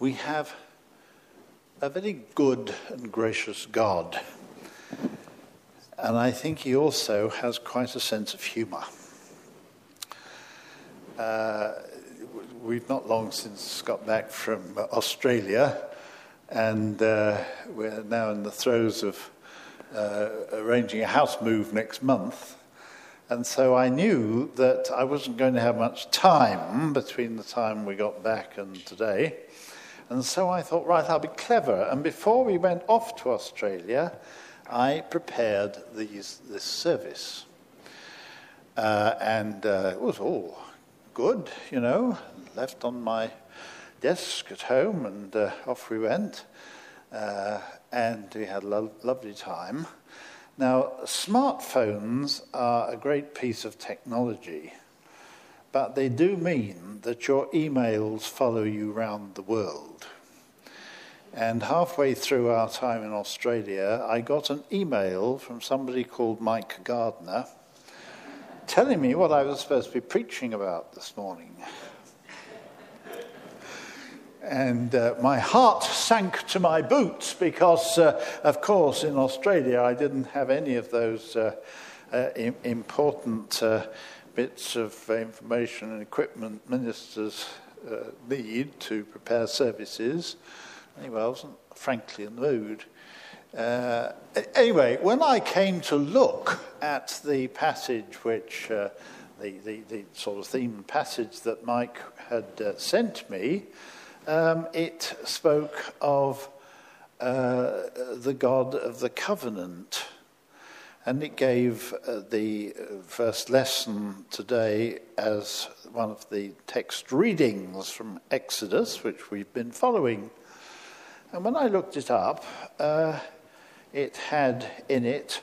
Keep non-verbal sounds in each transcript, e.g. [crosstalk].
we have a very good and gracious God. And I think he also has quite a sense of humour. Uh, we've not long since got back from Australia, and uh, we're now in the throes of uh, arranging a house move next month. And so I knew that I wasn't going to have much time between the time we got back and today. And so I thought, right, I'll be clever. And before we went off to Australia, I prepared these, this service. Uh, and uh, it was all good, you know, left on my desk at home, and uh, off we went. Uh, and we had a lo- lovely time. Now, smartphones are a great piece of technology, but they do mean that your emails follow you round the world. And halfway through our time in Australia, I got an email from somebody called Mike Gardner telling me what I was supposed to be preaching about this morning. And uh, my heart sank to my boots because, uh, of course, in Australia I didn't have any of those uh, uh important uh, bits of information and equipment ministers uh, need to prepare services. Anyway, I wasn't frankly in the mood. anyway, when I came to look at the passage which, the, the, the, sort of theme passage that Mike had sent me, um, it spoke of uh, the God of the covenant. And it gave uh, the first lesson today as one of the text readings from Exodus, which we've been following. And when I looked it up, uh, it had in it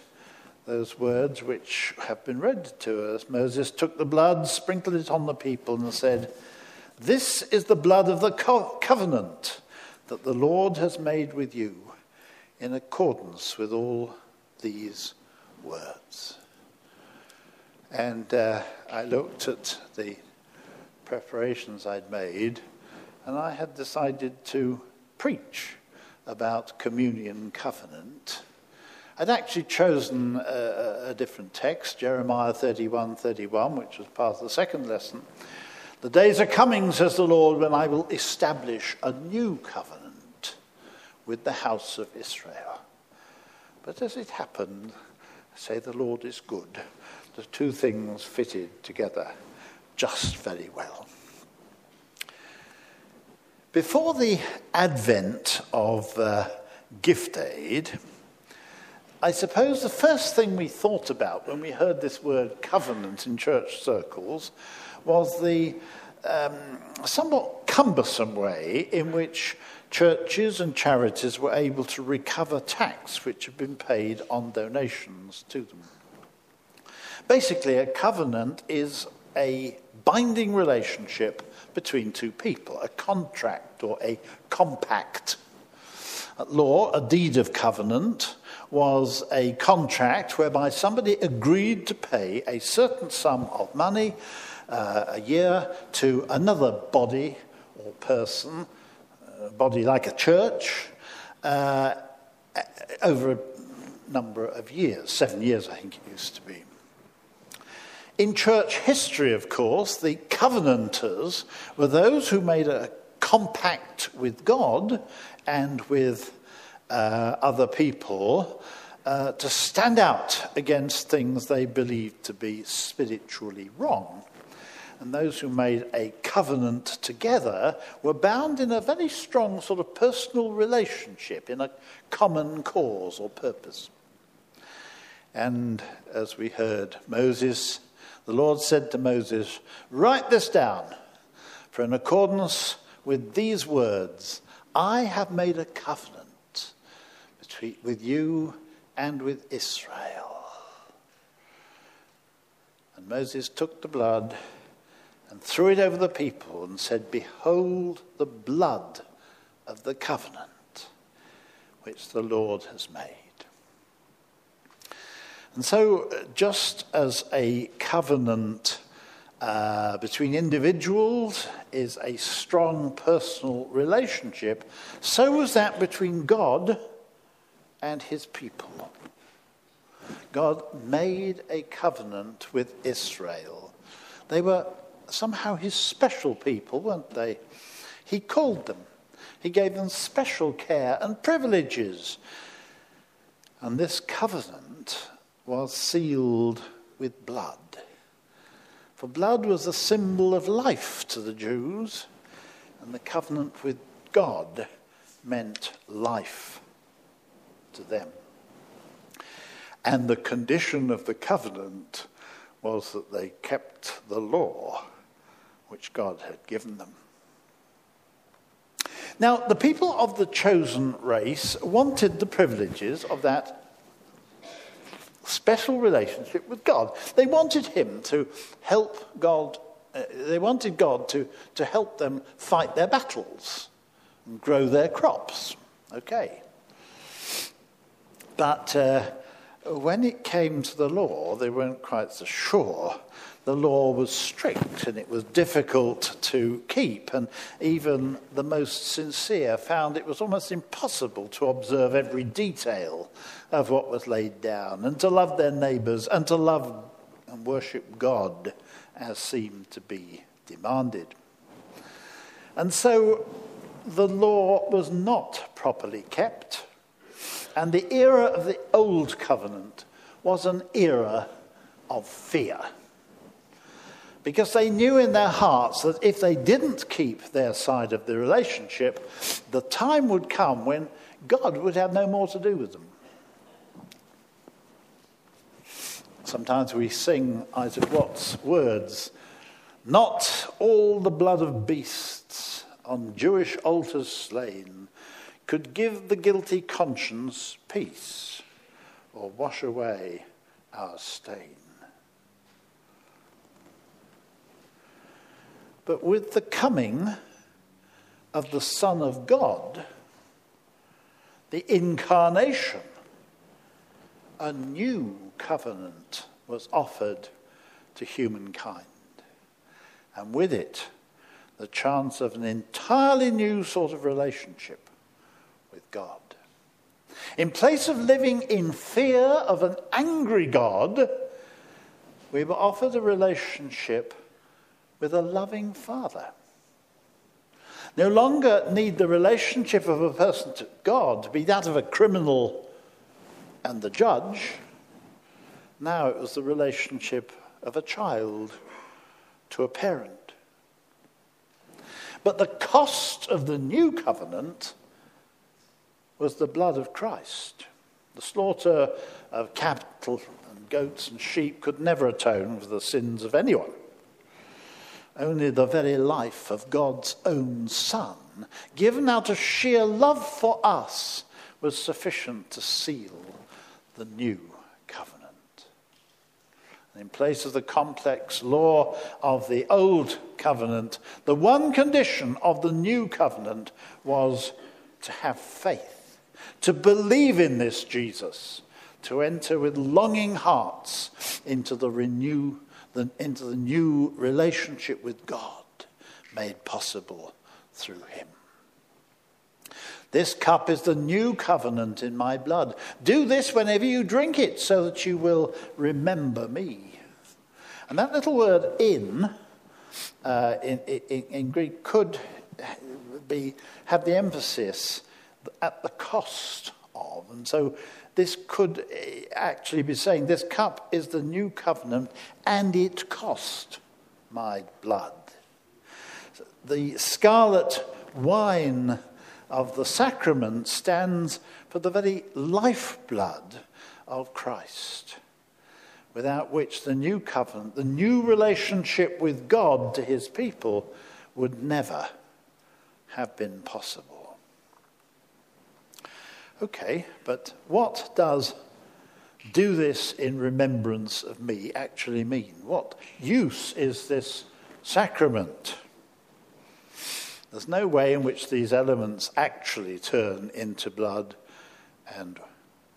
those words which have been read to us. Moses took the blood, sprinkled it on the people, and said, this is the blood of the co- covenant that the Lord has made with you in accordance with all these words. And uh, I looked at the preparations I'd made, and I had decided to preach about communion covenant. I'd actually chosen a, a different text, Jeremiah 31 31, which was part of the second lesson. The days are coming, says the Lord, when I will establish a new covenant with the house of Israel. But as it happened, say the Lord is good. The two things fitted together just very well. Before the advent of uh, gift aid, I suppose the first thing we thought about when we heard this word covenant in church circles was the um, somewhat cumbersome way in which churches and charities were able to recover tax which had been paid on donations to them. Basically, a covenant is a binding relationship between two people, a contract or a compact. At law, a deed of covenant was a contract whereby somebody agreed to pay a certain sum of money uh, a year to another body or person, a body like a church, uh, over a number of years, seven years, I think it used to be. In church history, of course, the covenanters were those who made a compact with God and with uh, other people uh, to stand out against things they believed to be spiritually wrong and those who made a covenant together were bound in a very strong sort of personal relationship, in a common cause or purpose. And as we heard, Moses, the Lord said to Moses, Write this down, for in accordance with these words, I have made a covenant between, with you and with Israel. And Moses took the blood and threw it over the people and said, Behold the blood of the covenant which the Lord has made. And so, just as a covenant uh, between individuals is a strong personal relationship, so was that between God and his people. God made a covenant with Israel. They were somehow his special people, weren't they? He called them, he gave them special care and privileges. And this covenant was sealed with blood. For blood was a symbol of life to the Jews, and the covenant with God meant life to them. And the condition of the covenant was that they kept the law which God had given them. Now, the people of the chosen race wanted the privileges of that special relationship with God. They wanted Him to help God, uh, they wanted God to, to help them fight their battles and grow their crops. Okay. But uh, when it came to the law, they weren't quite so sure. The law was strict and it was difficult to keep, and even the most sincere found it was almost impossible to observe every detail of what was laid down, and to love their neighbours, and to love and worship God as seemed to be demanded. And so the law was not properly kept and the era of the Old Covenant was an era of fear. Because they knew in their hearts that if they didn't keep their side of the relationship, the time would come when God would have no more to do with them. Sometimes we sing Isaac Watts' words Not all the blood of beasts on Jewish altars slain could give the guilty conscience peace or wash away our stain. But with the coming of the Son of God, the incarnation, a new covenant was offered to humankind. And with it, the chance of an entirely new sort of relationship with God. In place of living in fear of an angry God, we were offered a relationship with a loving Father. No longer need the relationship of a person to God to be that of a criminal and the judge. Now it was the relationship of a child to a parent. But the cost of the new covenant was the blood of Christ. The slaughter of cattle and goats and sheep could never atone for the sins of anyone. Only the very life of God's own Son, given out of sheer love for us, was sufficient to seal the new covenant. And in place of the complex law of the old covenant, the one condition of the new covenant was to have faith to believe in this Jesus, to enter with longing hearts into the renew, the, into the new relationship with God made possible through him. This cup is the new covenant in my blood. Do this whenever you drink it, so that you will remember me. And that little word in, uh, in, in, in Greek, could be, have the emphasis at the cost of. And so this could eh, actually be saying this cup is the new covenant and it cost my blood. The scarlet wine of the sacrament stands for the very lifeblood of Christ, without which the new covenant, the new relationship with God to his people, would never have been possible. Okay, but what does do this in remembrance of me actually mean? What use is this sacrament? There's no way in which these elements actually turn into blood and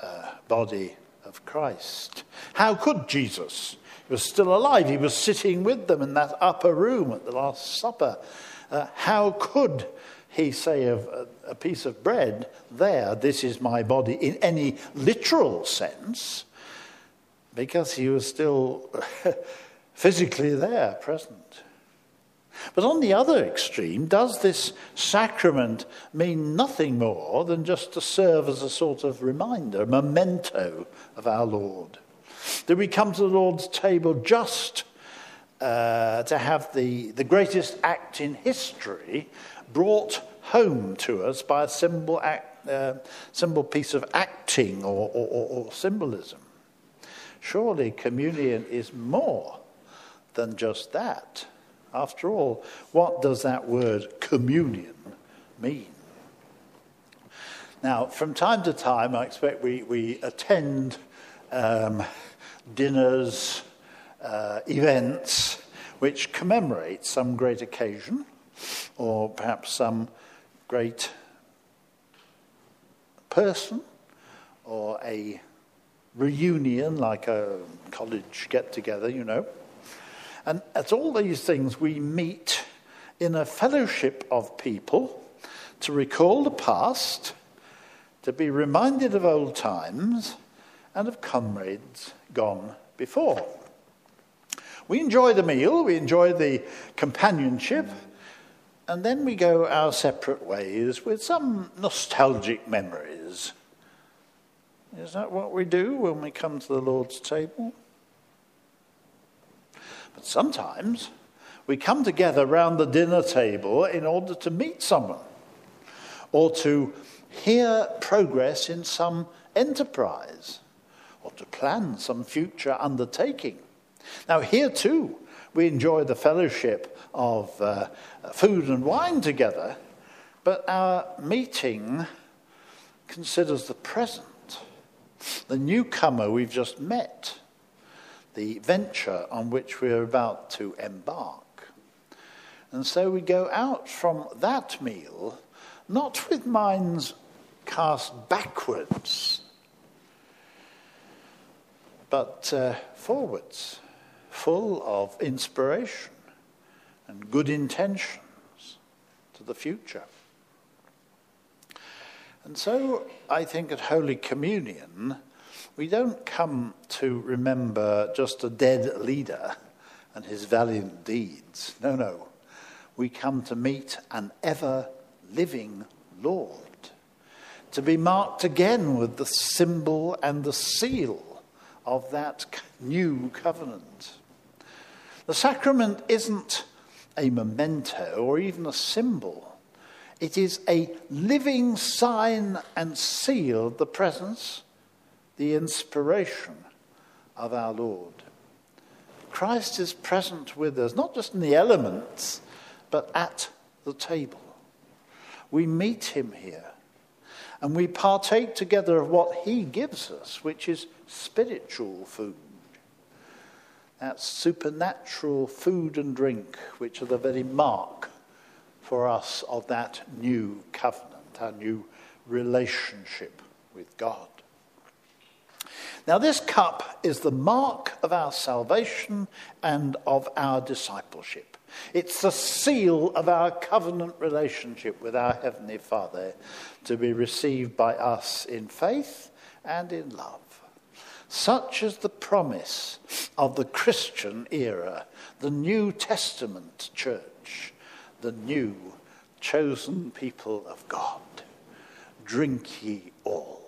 uh, body of Christ. How could Jesus He was still alive. He was sitting with them in that upper room at the Last Supper. Uh, how could he say of a, piece of bread, there, this is my body, in any literal sense? Because he was still [laughs] physically there, present. But on the other extreme, does this sacrament mean nothing more than just to serve as a sort of reminder, memento of our Lord? Do we come to the Lord's table just uh, to have the, the greatest act in history brought home to us by a symbol, act, uh, symbol piece of acting or, or, or symbolism? Surely communion is more than just that. After all, what does that word communion mean? Now, from time to time, I expect we, we attend um, dinners, uh, events which commemorate some great occasion or perhaps some great person or a reunion like a college get together, you know. And at all these things, we meet in a fellowship of people to recall the past, to be reminded of old times, and of comrades gone before. We enjoy the meal, we enjoy the companionship, and then we go our separate ways with some nostalgic memories. Is that what we do when we come to the Lord's table? But sometimes we come together round the dinner table in order to meet someone or to hear progress in some enterprise or to plan some future undertaking. Now, here too, we enjoy the fellowship of uh, food and wine together, but our meeting considers the present, the newcomer we've just met the venture on which we're about to embark. And so we go out from that meal not with minds cast backwards, but uh, forwards, full of inspiration and good intentions to the future. And so I think at Holy Communion, we don't come to remember just a dead leader and his valiant deeds. No, no. We come to meet an ever living Lord, to be marked again with the symbol and the seal of that new covenant. The sacrament isn't a memento or even a symbol. It is a living sign and seal of the presence the inspiration of our Lord. Christ is present with us, not just in the elements, but at the table. We meet him here, and we partake together of what he gives us, which is spiritual food. That supernatural food and drink, which are the very mark for us of that new covenant, our new relationship with God. Now, this cup is the mark of our salvation and of our discipleship. It's the seal of our covenant relationship with our Heavenly Father to be received by us in faith and in love. Such is the promise of the Christian era, the New Testament church, the new chosen people of God. Drink ye all.